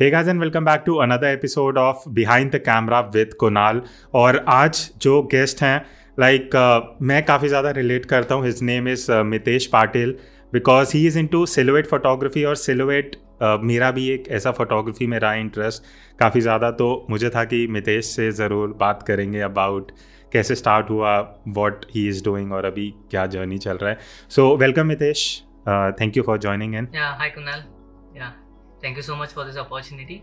Hey guys and welcome back to another episode of behind the camera with Kunal और आज जो guest हैं like like, uh, मैं काफ़ी ज़्यादा रिलेट करता हूँ। His name is Mitesh Patil because he is into silhouette photography और सिलोवेट uh, मेरा भी एक ऐसा फोटोग्राफी में रहा इंटरेस्ट काफ़ी ज़्यादा। तो मुझे था कि मितेश से ज़रूर बात करेंगे अबाउट कैसे स्टार्ट हुआ वॉट ही इज़ डूइंग और अभी क्या जर्नी चल रहा है। So welcome Mitesh thank you for joining in hi Kunal yeah thank you so much for this opportunity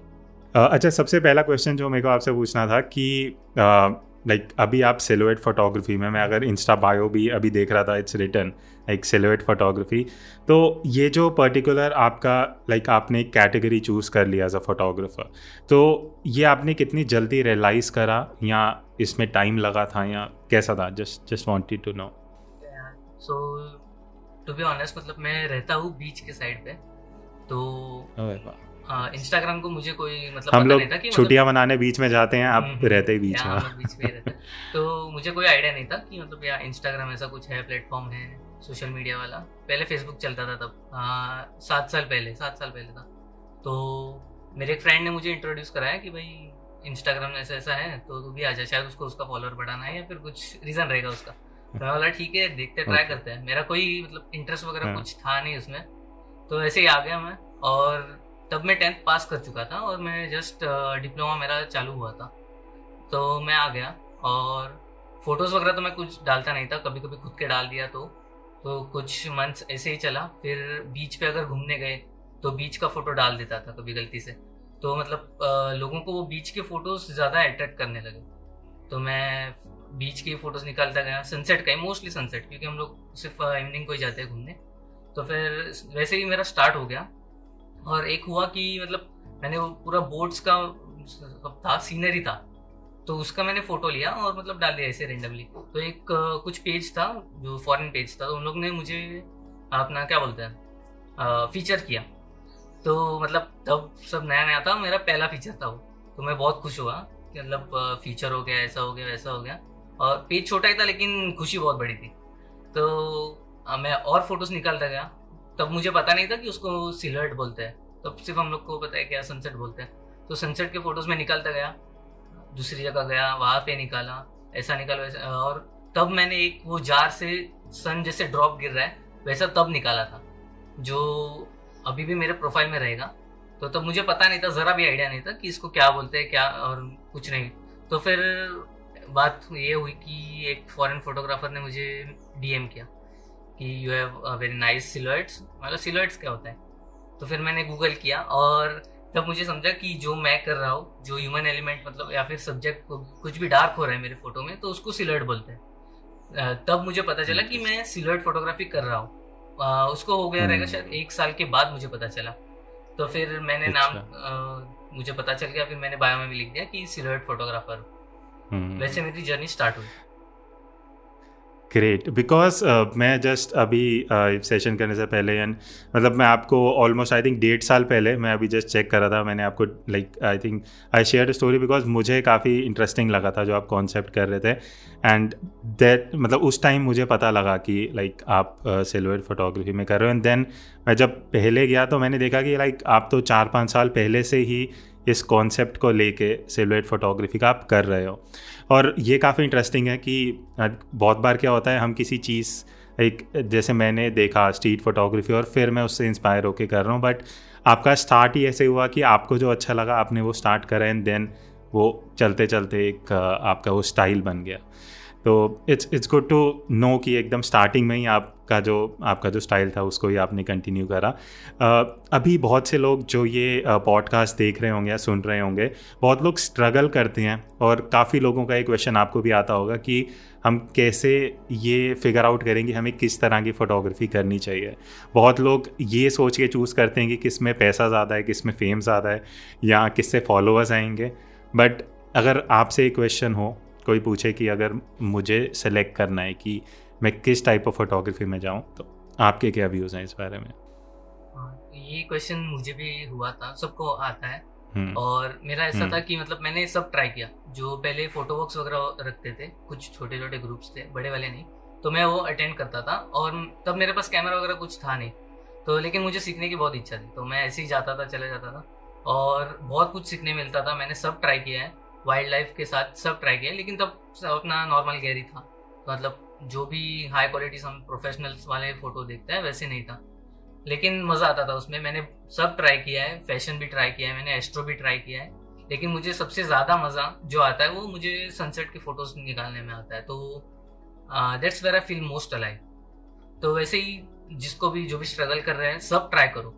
अच्छा सबसे पहला क्वेश्चन जो मेरे को आपसे पूछना था कि लाइक uh, like, अभी आप सिलोएट फोटोग्राफी में मैं अगर इंस्टा बायो भी अभी देख रहा था it's return like silhouette photography तो ये जो पर्टिकुलर आपका लाइक like, आपने एक कैटेगरी चूज़ कर लिया एज अ फोटोग्राफर तो ये आपने कितनी जल्दी रियलाइज़ करा या इसमें टाइम लगा था या कैसा था? Just just wanted to know so to be honest मतलब मैं रहता हूँ बीच के साइड पे तो इंस्टाग्राम को मुझे कोई मतलब हम लोग मतलब छुट्टियाँ मतलब, मनाने बीच में जाते हैं आप हम्म, हम्म, रहते ही बीच में। बीच में रहते तो मुझे कोई आइडिया नहीं था कि मतलब यार इंस्टाग्राम ऐसा कुछ है प्लेटफॉर्म है सोशल मीडिया वाला। पहले फेसबुक चलता था तब सात साल पहले सात साल पहले था। तो मेरे एक फ्रेंड ने मुझे इंट्रोड्यूस कराया कि भाई इंस्टाग्राम ऐसा ऐसा है तो तू भी आ जा शायद उसको उसका फॉलोअर बढ़ाना है या फिर कुछ रीजन रहेगा उसका। बोला ठीक है देखते ट्राई करते हैं। मेरा कोई मतलब इंटरेस्ट वगैरह हाँ। कुछ था नहीं उसमें। तो ऐसे ही आ गया मैं और तब मैं टेंथ पास कर चुका था और मैं जस्ट डिप्लोमा मेरा चालू हुआ था। तो मैं आ गया और फ़ोटोज़ वगैरह तो मैं कुछ डालता नहीं था कभी कभी खुद के डाल दिया तो। तो कुछ मंथ्स ऐसे ही चला। फिर बीच पे अगर घूमने गए तो बीच का फ़ोटो डाल देता था कभी गलती से। तो मतलब लोगों को वो बीच के फ़ोटोज़ ज़्यादा अट्रैक्ट करने लगे। तो मैं बीच के फ़ोटोज़ निकालता गया सनसेट का मोस्टली सनसेट क्योंकि हम लोग सिर्फ़ इवनिंग को ही जाते हैं घूमने। तो फिर वैसे ही मेरा स्टार्ट हो गया। और एक हुआ कि मतलब मैंने वो पूरा बोट्स का था सीनरी था तो उसका मैंने फ़ोटो लिया और मतलब डाल दिया ऐसे रेंडमली तो एक कुछ पेज था, जो फॉरेन पेज था तो उन लोग ने मुझे अपना क्या बोलते हैं फीचर किया। तो मतलब तब सब नया नया था, मेरा पहला फीचर था वो। तो मैं बहुत खुश हुआ कि मतलब फीचर हो गया, ऐसा हो गया, वैसा हो गया। और पेज छोटा ही था, लेकिन खुशी बहुत बड़ी थी। तो मैं और फ़ोटोज़ निकालता गया। तब मुझे पता नहीं था कि उसको सिलर्ट बोलते हैं। तब सिर्फ़ हम लोग को पता है क्या सनसेट बोलते हैं। तो सनसेट के फ़ोटोज़ में निकालता गया। दूसरी जगह गया, वहाँ पे निकाला, ऐसा निकाला, वैसा, और तब मैंने एक वो जार से सन जैसे ड्रॉप गिर रहा है, वैसा तब निकाला था, जो अभी भी मेरे प्रोफ़ाइल में रहेगा। तो तब मुझे पता नहीं था, ज़रा भी आइडिया नहीं था कि इसको क्या बोलते हैं, क्या, और कुछ नहीं। तो फिर बात ये हुई कि एक फॉरेन फोटोग्राफर ने मुझे डीएम किया कि you have very nice silhouettes मतलब सिलोइट्स क्या होता है तो फिर मैंने गूगल किया और तब मुझे समझा कि जो मैं कर रहा हूँ जो ह्यूमन एलिमेंट मतलब या फिर सब्जेक्ट कुछ भी डार्क हो रहा है मेरे फ़ोटो में तो उसको सिलर्ट बोलते हैं तब मुझे पता चला कि मैं सिलर्ट फोटोग्राफी कर रहा हूँ उसको हो गया रहेगा हम्म। शायद एक साल के बाद मुझे पता चला तो फिर मैंने अच्छा। नाम आ, मुझे पता चल गया फिर मैंने बायो में भी लिख दिया कि सिलर्ट फोटोग्राफर। वैसे मेरी जर्नी स्टार्ट हुई। ग्रेट बिकॉज़ uh, मैं जस्ट अभी सेशन uh, करने से पहले एंड मतलब मैं आपको ऑलमोस्ट आई थिंक डेढ़ साल पहले मैं अभी जस्ट चेक कर रहा था मैंने आपको like I think I share story because मुझे काफ़ी इंटरेस्टिंग लगा था जो आप कॉन्सेप्ट कर रहे थे। एंड दैट मतलब उस टाइम मुझे पता लगा कि लाइक like, आप सिल्वर uh, फोटोग्राफी में कर रहे हो। एंड देन मैं जब पहले गया तो मैंने देखा कि लाइक like, आप तो चार पाँच साल पहले से ही इस कॉन्सेप्ट को लेके सिलवेट फोटोग्राफी का आप कर रहे हो। और ये काफ़ी इंटरेस्टिंग है कि बहुत बार क्या होता है, हम किसी चीज़, एक, जैसे मैंने देखा स्ट्रीट फोटोग्राफी और फिर मैं उससे इंस्पायर होके कर रहा हूँ बट आपका स्टार्ट ही ऐसे हुआ कि आपको जो अच्छा लगा, आपने वो स्टार्ट करा एंड देन वो चलते चलते एक आपका वो स्टाइल बन गया। तो it's it's good to know कि एकदम स्टार्टिंग में ही आपका जो आपका जो स्टाइल था उसको ही आपने कंटिन्यू करा। Uh, अभी बहुत से लोग जो ये पॉडकास्ट uh, देख रहे होंगे या सुन रहे होंगे बहुत लोग स्ट्रगल करते हैं और काफ़ी लोगों का एक क्वेश्चन आपको भी आता होगा कि हम कैसे ये फिगर आउट करेंगे हमें किस तरह की फ़ोटोग्राफी करनी चाहिए। बहुत लोग ये सोच के चूज़ करते हैं कि किसमें पैसा ज़्यादा है किसमें फेम ज़्यादा है या किस से फॉलोअर्स आएँगे। बट अगर आपसे एक क्वेश्चन हो कोई पूछे कि अगर मुझे सेलेक्ट करना है कि मैं किस टाइप ऑफ़ फोटोग्राफी में जाऊँ तो आपके क्या व्यूज़ हैं इस बारे में? हाँ, ये क्वेश्चन मुझे भी हुआ था सबको आता है। हम्म। और मेरा ऐसा हम्म। था कि मतलब मैंने सब ट्राई किया। जो पहले फ़ोटो वर्क्स वगैरह रखते थे कुछ छोटे छोटे ग्रुप्स थे बड़े वाले नहीं तो मैं वो अटेंड करता था। और तब मेरे पास कैमरा वगैरह कुछ था नहीं। तो लेकिन मुझे सीखने की बहुत इच्छा थी तो मैं ऐसे ही जाता था चला जाता था। और बहुत कुछ सीखने मिलता था मैंने सब ट्राई किया है। वाइल्ड लाइफ के साथ सब ट्राई किया, लेकिन तब अपना नॉर्मल गेयर ही था। तो मतलब जो भी हाई क्वालिटी हम प्रोफेशनल्स वाले फ़ोटो देखते हैं, वैसे नहीं था। लेकिन मज़ा आता था उसमें। मैंने सब ट्राई किया है फ़ैशन भी ट्राई किया है, मैंने एस्ट्रो भी ट्राई किया है। लेकिन मुझे सबसे ज़्यादा मज़ा जो आता है, वो मुझे सनसेट के फ़ोटोज़ निकालने में आता है। तो that's where I feel most alive तो वैसे ही जिसको भी, जो भी स्ट्रगल कर रहे हैं, सब ट्राई करो।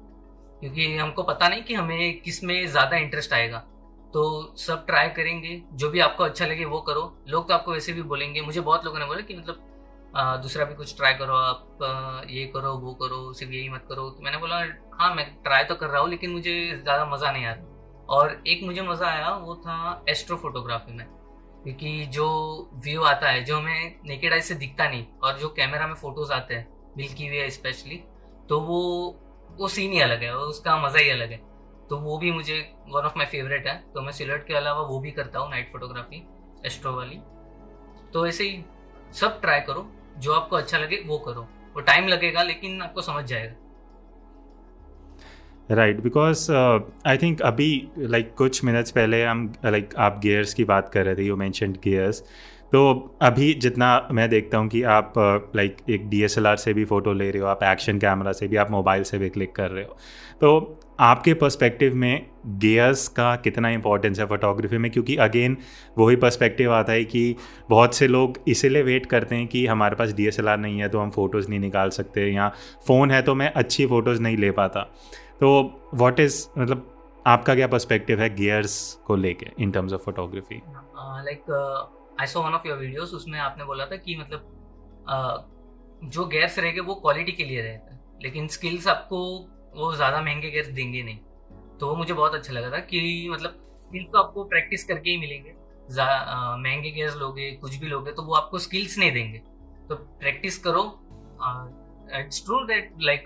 क्योंकि हमको पता नहीं कि हमें किसमें ज़्यादा इंटरेस्ट आएगा। तो सब ट्राई करेंगे जो भी आपको अच्छा लगे वो करो। लोग तो आपको वैसे भी बोलेंगे मुझे बहुत लोगों ने बोला कि मतलब आ, दूसरा भी कुछ ट्राई करो आप ये करो वो करो सिर्फ़ यही मत करो। तो मैंने बोला हाँ मैं ट्राई तो कर रहा हूँ लेकिन मुझे ज़्यादा मज़ा नहीं आ रहा और एक मुझे मज़ा आया वो था एस्ट्रो फोटोग्राफी में। क्योंकि जो व्यू आता है जो हमें नेकेड आई से दिखता नहीं और जो कैमरा में फ़ोटोज़ आते हैं मिल्की वे स्पेशली तो वो वो सीन ही अलग है उसका मज़ा ही अलग है। तो वो भी मुझे वन ऑफ़ माई फेवरेट है। तो मैं सिलट के अलावा वो भी करता हूँ नाइट फोटोग्राफी एस्ट्रो वाली। तो ऐसे ही सब ट्राई करो जो आपको अच्छा लगे वो करो। वो टाइम लगेगा लेकिन आपको समझ जाएगा। राइट बिकॉज़ आई थिंक अभी लाइक like, कुछ मिनट्स पहले हम लाइक like, आप गियर्स की बात कर रहे थे यू मैंशनड गियर्स तो अभी जितना मैं देखता हूँ कि आप लाइक एक डीएसएलआर से भी फ़ोटो ले रहे हो, आप एक्शन कैमरा से भी, आप मोबाइल से भी क्लिक कर रहे हो। तो आपके पर्सपेक्टिव में गेयर्स का कितना इंपॉर्टेंस है फोटोग्राफी में? क्योंकि अगेन वही पर्सपेक्टिव आता है कि बहुत से लोग इसीलिए वेट करते हैं कि हमारे पास डीएसएलआर नहीं है तो हम फ़ोटोज़ नहीं निकाल सकते या फ़ोन है तो मैं अच्छी फ़ोटोज़ नहीं ले पाता। तो वॉट इज़ मतलब आपका क्या पर्सपेक्टिव है गियर्स को लेके in terms of photography like I saw one of your videos उसमें आपने बोला था कि मतलब uh, जो गेयर्स रहेंगे वो क्वालिटी के लिए रहते हैं लेकिन स्किल्स आपको वो ज़्यादा महँगे गेयर्स देंगे नहीं। तो वो मुझे बहुत अच्छा लगा था कि मतलब स्किल तो आपको प्रैक्टिस करके ही मिलेंगे। महँगे गेयर्स लोगे कुछ भी लोगे तो वो आपको स्किल्स नहीं देंगे। तो प्रैक्टिस करो इट्स ट्रू दैट लाइक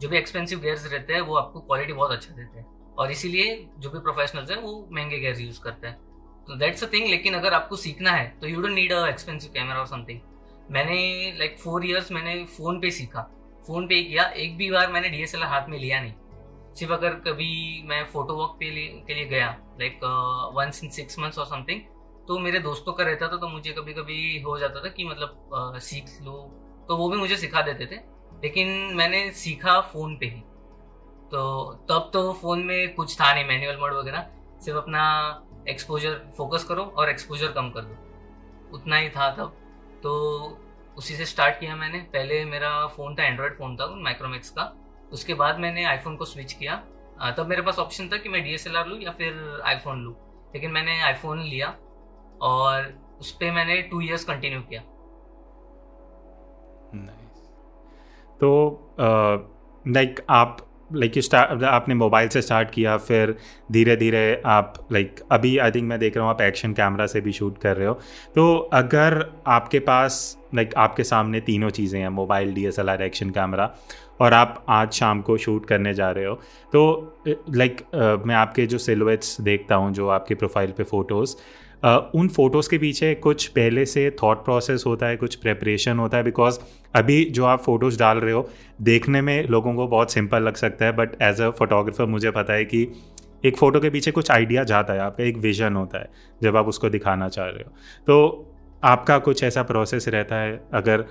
जो भी एक्सपेंसिव गेयर्स रहते हैं वो आपको क्वालिटी बहुत अच्छा देते हैं। और इसीलिए जो भी प्रोफेशनल्स हैं वो महँगे गेयर्स यूज़ करते हैं। तो दैट्स अ थिंग लेकिन अगर आपको सीखना है तो you don't need a expensive camera और समथिंग मैंने लाइक फोर इयर्स मैंने फ़ोन पे सीखा। फ़ोन पे किया। एक भी बार मैंने DSLR हाथ में लिया नहीं। सिर्फ़ अगर कभी मैं फ़ोटो वॉक पे लिए, के लिए गया like once in six months और समथिंग तो मेरे दोस्तों का रहता था तो मुझे कभी कभी हो जाता था कि मतलब uh, सीख लो। तो वो भी मुझे सिखा देते थे। लेकिन मैंने सीखा फ़ोन पे ही। तो तब तो फ़ोन में कुछ था नहीं मैनुअल मोड वगैरह। सिर्फ़ अपना एक्सपोजर फोकस करो और एक्सपोजर कम कर दो। उतना ही था तब। तो उसी से स्टार्ट किया मैंने। पहले मेरा फ़ोन था एंड्रॉयड फ़ोन था माइक्रोमैक्स का। उसके बाद मैंने आईफोन को स्विच किया। तब मेरे पास ऑप्शन था कि मैं डी एस एल आर लूँ या फिर आईफोन लूँ। लेकिन मैंने आईफोन लिया और उस पर मैंने टू ईयर्स कंटिन्यू किया। तो लाइक आप लाइक स्टार्ट आपने मोबाइल से स्टार्ट किया फिर धीरे धीरे आप लाइक like, अभी आई थिंक मैं देख रहा हूँ आप एक्शन कैमरा से भी शूट कर रहे हो। तो अगर आपके पास लाइक like, आपके सामने तीनों चीज़ें हैं mobile D S L R action camera और आप आज शाम को शूट करने जा रहे हो तो लाइक like, मैं आपके जो सिलवेट्स देखता हूँ जो आपके प्रोफ़ाइल पे फ़ोटोज़ उन फ़ोटोज़ के पीछे कुछ पहले से थॉट प्रोसेस होता है कुछ प्रेपरेशन होता है बिकॉज़ अभी जो आप फ़ोटोज़ डाल रहे हो देखने में लोगों को बहुत सिंपल लग सकता है बट एज अ फोटोग्राफर मुझे पता है कि एक फ़ोटो के पीछे कुछ आइडिया जाता है आपका एक विजन होता है जब आप उसको दिखाना चाह रहे हो। तो आपका कुछ ऐसा प्रोसेस रहता है अगर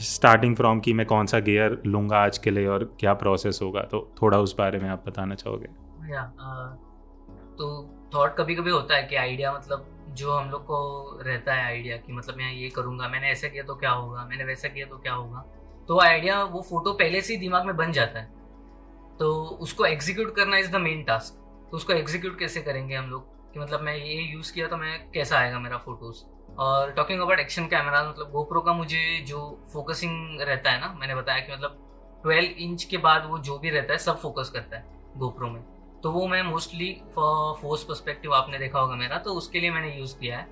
स्टार्टिंग फ्रॉम कि मैं कौन सा गियर लूँगा आज के लिए और क्या प्रोसेस होगा तो थोड़ा उस बारे में आप बताना चाहोगे? uh, तो थॉट कभी कभी होता है कि आइडिया मतलब जो हम लोग को रहता है आइडिया कि मतलब मैं ये करूँगा, मैंने ऐसा किया तो क्या होगा, मैंने वैसा किया तो क्या होगा। तो आइडिया वो फ़ोटो पहले से ही दिमाग में बन जाता है। तो उसको एग्जीक्यूट करना इज़ द मेन टास्क तो उसको एग्जीक्यूट कैसे करेंगे हम लोग? कि मतलब मैं ये यूज़ किया तो मैं कैसा आएगा मेरा फ़ोटोज़ और टॉकिंग अबाउट एक्शन कैमरा मतलब गोप्रो का मुझे जो फोकसिंग रहता है ना, मैंने बताया कि मतलब 12 इंच के बाद वो जो भी रहता है सब फोकस करता है गोप्रो में। तो वो मैं मोस्टली फोर्स परस्पेक्टिव आपने देखा होगा मेरा तो उसके लिए मैंने यूज़ किया है।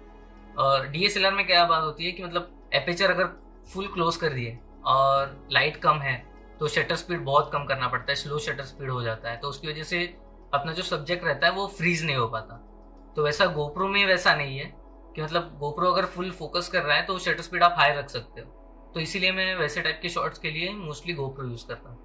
और डीएसएलआर में क्या बात होती है कि मतलब एपेचर अगर फुल क्लोज कर दिए और लाइट कम है तो शटर स्पीड बहुत कम करना पड़ता है स्लो शटर स्पीड हो जाता है। तो उसकी वजह से अपना जो सब्जेक्ट रहता है वो फ्रीज नहीं हो पाता। तो वैसा गोप्रो में वैसा नहीं है कि मतलब गोप्रो अगर फुल फोकस कर रहा है तो शटर स्पीड आप हाई रख सकते हो। तो इसीलिए मैं वैसे टाइप के शॉर्ट्स के लिए मोस्टली गोप्रो यूज़ करता हूँ।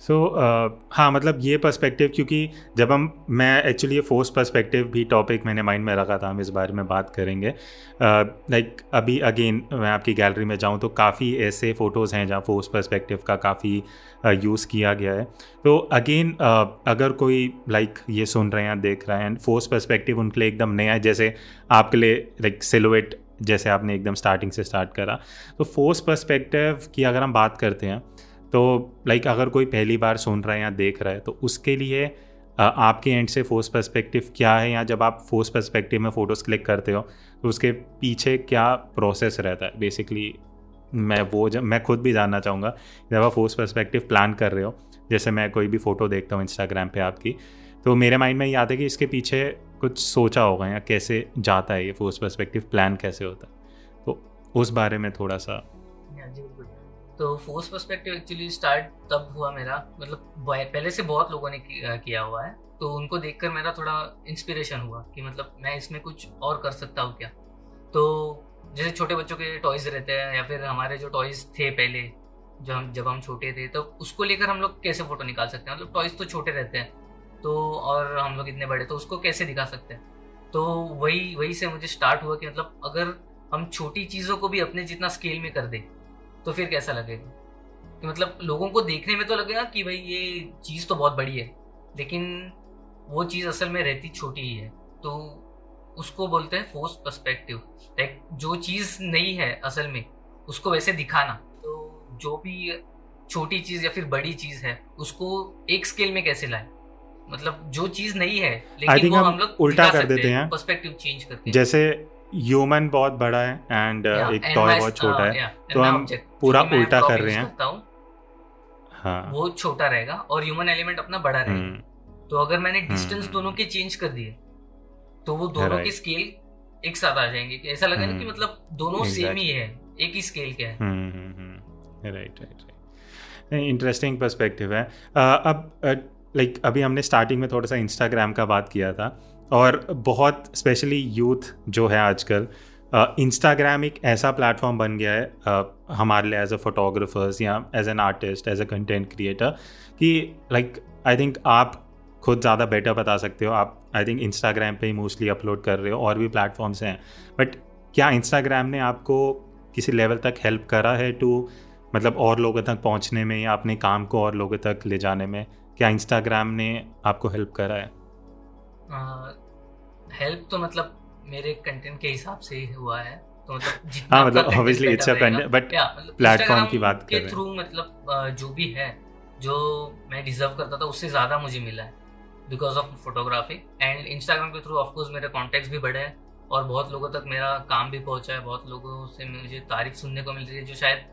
सो so, uh, हाँ मतलब ये पर्सपेक्टिव क्योंकि जब हम मैं एक्चुअली ये फोर्स पर्सपेक्टिव भी टॉपिक मैंने माइंड में रखा था हम इस बारे में बात करेंगे। लाइक uh, अभी अगेन मैं आपकी गैलरी में जाऊँ तो काफ़ी ऐसे फ़ोटोज़ हैं जहाँ फोर्स पर्सपेक्टिव का काफ़ी यूज़ uh, किया गया है। तो अगेन uh, अगर कोई लाइक like, ये सुन रहे हैं देख रहे हैं फोर्स पर्सपेक्टिव उनके लिए एकदम नया है जैसे आपके लिए लाइक सिलोएट जैसे आपने एकदम स्टार्टिंग से स्टार्ट करा। तो फोर्स पर्सपेक्टिव की अगर हम बात करते हैं तो लाइक अगर कोई पहली बार सुन रहा है या देख रहा है तो उसके लिए आपके एंड से फोर्स पर्सपेक्टिव क्या है या जब आप फोर्स पर्सपेक्टिव में फ़ोटोज़ क्लिक करते हो तो उसके पीछे क्या प्रोसेस रहता है? बेसिकली मैं वो जब मैं खुद भी जानना चाहूँगा, जब आप फोर्स पर्सपेक्टिव प्लान कर रहे हो, जैसे मैं कोई भी फ़ोटो देखता हूँ इंस्टाग्राम पे आपकी तो मेरे माइंड में ये आता है कि इसके पीछे कुछ सोचा होगा या कैसे जाता है ये फोर्स पर्सपेक्टिव प्लान कैसे होता है? तो उस बारे में थोड़ा सा तो फोर्स पर्सपेक्टिव एक्चुअली स्टार्ट तब हुआ मेरा। मतलब पहले से बहुत लोगों ने किया हुआ है। तो उनको देखकर मेरा थोड़ा इंस्पिरेशन हुआ कि मतलब मैं इसमें कुछ और कर सकता हूँ क्या? तो जैसे छोटे बच्चों के टॉयज रहते हैं या फिर हमारे जो टॉयज थे पहले, जो हम, जब हम छोटे थे तो उसको लेकर हम लोग कैसे फ़ोटो निकाल सकते हैं? मतलब टॉयज तो छोटे रहते हैं। तो और हम लोग इतने बड़े तो उसको कैसे दिखा सकते हैं? तो वही वही से मुझे स्टार्ट हुआ कि मतलब अगर हम छोटी चीज़ों को भी अपने जितना स्केल में कर दें तो फिर कैसा लगेगा? कि मतलब लोगों को देखने में तो लगेगा कि भाई ये चीज़ तो बहुत बड़ी है लेकिन वो चीज़ असल में रहती छोटी ही है। तो उसको बोलते हैं फोर्स पर्सपेक्टिव लाइक जो चीज़ नहीं है असल में उसको वैसे दिखाना। तो जो भी छोटी चीज़ या फिर बड़ी चीज़ है उसको एक स्केल में कैसे लाए? मतलब जो चीज़ नहीं है लेकिन वो हम लोग उल्टा कर देते हैं पर्सपेक्टिव चेंज करके। जैसे ह्यूमन बहुत बड़ा है एंड uh, एक टॉय बहुत छोटा है। uh, तो हम पूरा उल्टा कर रहे हैं। हाँ। वो छोटा रहेगा और ह्यूमन एलिमेंट अपना बड़ा रहेगा। हम्म। तो अगर मैंने डिस्टेंस हम्म। दोनों के चेंज कर दिए तो वो दोनों के स्केल एक साथ आ जाएँगे। ऐसा लगेगा कि हम्म। मतलब दोनों सेम ही है एक ही स्केल के है। Right right right interesting perspective है। अब लाइक अभी हमने स्टार्टिंग में थोड़ा सा इंस्टाग्राम का बात किया था। और बहुत स्पेशली यूथ जो है आजकल इंस्टाग्राम एक ऐसा प्लेटफॉर्म बन गया है हमारे लिए as a photographers or as an artist as a content creator कि लाइक आई थिंक आप खुद ज़्यादा बेटर बता सकते हो। आप आई थिंक इंस्टाग्राम पे ही मोस्टली अपलोड कर रहे हो, और भी प्लेटफॉर्म्स हैं। बट क्या इंस्टाग्राम ने आपको किसी लेवल तक हेल्प करा है टू मतलब और लोगों तक पहुँचने में या अपने काम को और लोगों तक ले जाने में? क्या इंस्टाग्राम ने आपको हेल्प करा है? हेल्प तो मतलब मेरे कंटेंट के हिसाब से ही हुआ है। तो मतलब जितना हाँ मतलब obviously it's a but platform की बात कर के थ्रू मतलब जो भी है जो मैं डिजर्व करता था उससे ज़्यादा मुझे मिला है because of photography and Instagram के थ्रू ऑफकोर्स मेरे कॉन्टेक्ट भी बढ़े हैं और बहुत लोगों तक मेरा काम भी पहुँचा है। बहुत लोगों से मुझे तारीफ़ सुनने को मिल रही है जो शायद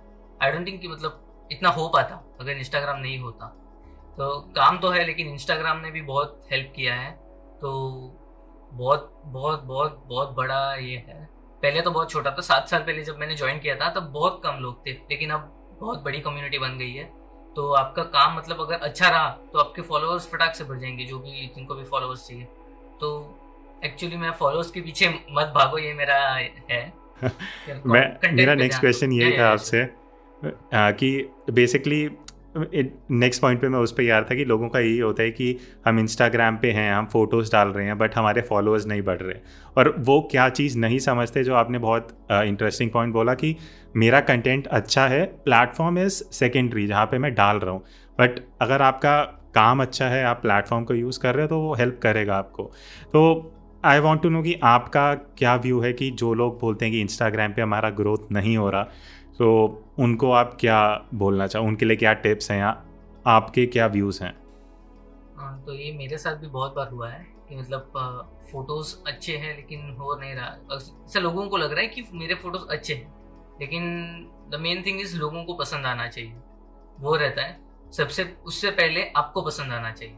आई डोंट थिंक कि मतलब इतना हो पाता अगर इंस्टाग्राम नहीं होता। तो काम तो है लेकिन इंस्टाग्राम ने भी बहुत हेल्प किया है। तो बहुत बहुत बहुत बहुत बड़ा ये है। पहले तो बहुत छोटा था सात साल पहले जब मैंने ज्वाइन किया था तब बहुत कम लोग थे लेकिन अब बहुत बड़ी कम्युनिटी बन गई है। तो आपका काम मतलब अगर अच्छा रहा तो आपके फॉलोअर्स फटाक से बढ़ जाएँगे जो भी जिनको भी फॉलोअर्स चाहिए। तो एक्चुअली मैं फॉलोअर्स के पीछे मत भागो ये मेरा है। मैं मेरा नेक्स्ट क्वेश्चन ये था आपसे। कि बेसिकली नेक्स्ट पॉइंट पे मैं उस पर याद था कि लोगों का यही होता है कि हम इंस्टाग्राम पे हैं हम फ़ोटोज़ डाल रहे हैं बट हमारे फॉलोअर्स नहीं बढ़ रहे। और वो क्या चीज़ नहीं समझते जो आपने बहुत इंटरेस्टिंग uh, पॉइंट बोला कि मेरा कंटेंट अच्छा है प्लेटफॉर्म इज़ सेकेंडरी जहाँ पे मैं डाल रहा हूँ। बट अगर आपका काम अच्छा है आप प्लेटफॉर्म को यूज़ कर रहे हो तो वो हेल्प करेगा आपको। तो आई वॉन्ट टू नो कि आपका क्या व्यू है कि जो लोग बोलते हैं कि इंस्टाग्राम पे हमारा ग्रोथ नहीं हो रहा। तो उनको आप क्या बोलना चाहो, उनके लिए क्या टिप्स हैं या आपके क्या व्यूज़ हैं? हाँ तो ये मेरे साथ भी बहुत बार हुआ है कि मतलब फ़ोटोज़ अच्छे हैं लेकिन हो नहीं रहा। ऐसा लोगों को लग रहा है कि मेरे फ़ोटोज़ अच्छे हैं, लेकिन द मेन थिंग इज़ लोगों को पसंद आना चाहिए। वो रहता है, सबसे, उससे पहले आपको पसंद आना चाहिए।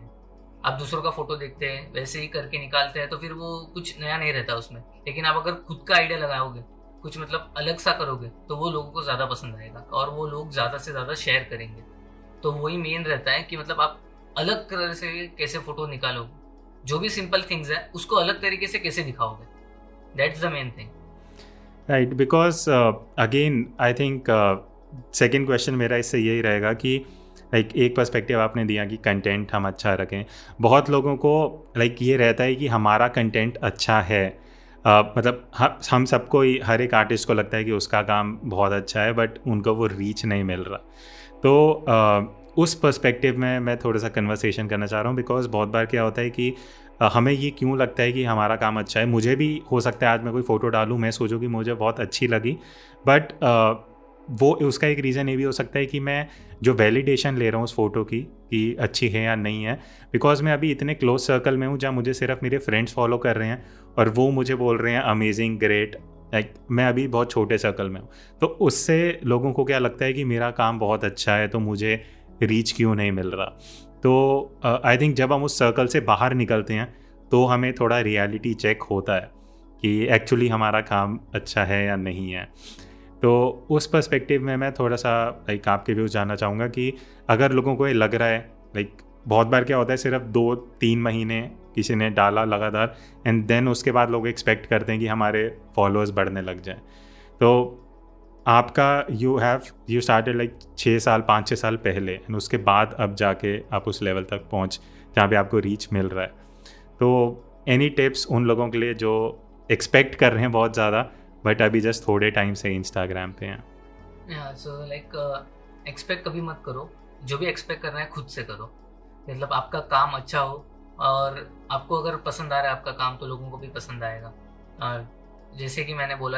आप दूसरों का फ़ोटो देखते हैं, वैसे ही करके निकालते हैं तो फिर वो कुछ नया नहीं रहता उसमें। लेकिन आप अगर खुद का आइडिया लगाओगे कुछ मतलब अलग सा करोगे तो वो लोगों को ज़्यादा पसंद आएगा और वो लोग ज़्यादा से ज़्यादा शेयर करेंगे। तो वही मेन रहता है कि मतलब आप अलग तरह से कैसे फ़ोटो निकालोगे? जो भी सिंपल थिंग्स है, उसको अलग तरीके से कैसे दिखाओगे? That is the main thing right because again I think second question मेरा इससे यही रहेगा कि लाइक एक पर्सपेक्टिव आपने दिया कि कंटेंट हम अच्छा रखें। बहुत लोगों को लाइक ये रहता है कि हमारा कंटेंट अच्छा है। Uh, मतलब हम सबको ही हर एक आर्टिस्ट को लगता है कि उसका काम बहुत अच्छा है बट उनको वो रीच नहीं मिल रहा। तो उस पर्सपेक्टिव में मैं थोड़ा सा कन्वर्सेशन करना चाह रहा हूँ बिकॉज़ बहुत बार क्या होता है कि हमें ये क्यों लगता है कि हमारा काम अच्छा है? मुझे भी हो सकता है आज मैं कोई फ़ोटो डालूँ मैं सोचूँ कि मुझे बहुत अच्छी लगी बट वो उसका एक रीज़न ये भी हो सकता है कि मैं जो वैलिडेशन ले रहा हूँ उस फ़ोटो की कि अच्छी है या नहीं है बिकॉज़ मैं अभी इतने क्लोज सर्कल में हूँ जहाँ मुझे सिर्फ़ मेरे फ्रेंड्स फॉलो कर रहे हैं और वो मुझे बोल रहे हैं अमेजिंग ग्रेट लाइक मैं अभी बहुत छोटे सर्कल में हूँ। तो उससे लोगों को क्या लगता है कि मेरा काम बहुत अच्छा है तो मुझे रीच क्यों नहीं मिल रहा? तो आई uh, थिंक जब हम उस सर्कल से बाहर निकलते हैं तो हमें थोड़ा रियलिटी चेक होता है कि एक्चुअली हमारा काम अच्छा है या नहीं है। तो उस पर्सपेक्टिव में मैं थोड़ा सा लाइक आपके व्यूज़ जानना चाहूँगा कि अगर लोगों को ये लग रहा है लाइक बहुत बार क्या होता है सिर्फ़ दो तीन महीने किसी ने डाला लगातार एंड देन उसके बाद लोग एक्सपेक्ट करते हैं कि हमारे फॉलोअर्स बढ़ने लग जाएँ। तो आपका you have you started like छः साल, पाँच छः साल पहले एंड उसके बाद अब जाके आप उस लेवल तक पहुँच, जहाँ पे आपको रीच मिल रहा है। तो एनी टिप्स उन लोगों के लिए जो एक्सपेक्ट कर रहे हैं बहुत ज़्यादा बट अभी जस्ट थोड़े टाइम से इंस्टाग्राम पे हैं। सो लाइक एक्सपेक्ट कभी मत करो। जो भी एक्सपेक्ट करना है खुद से करो। मतलब आपका काम अच्छा हो और आपको अगर पसंद आ रहा है आपका काम तो लोगों को भी पसंद आएगा। जैसे कि मैंने बोला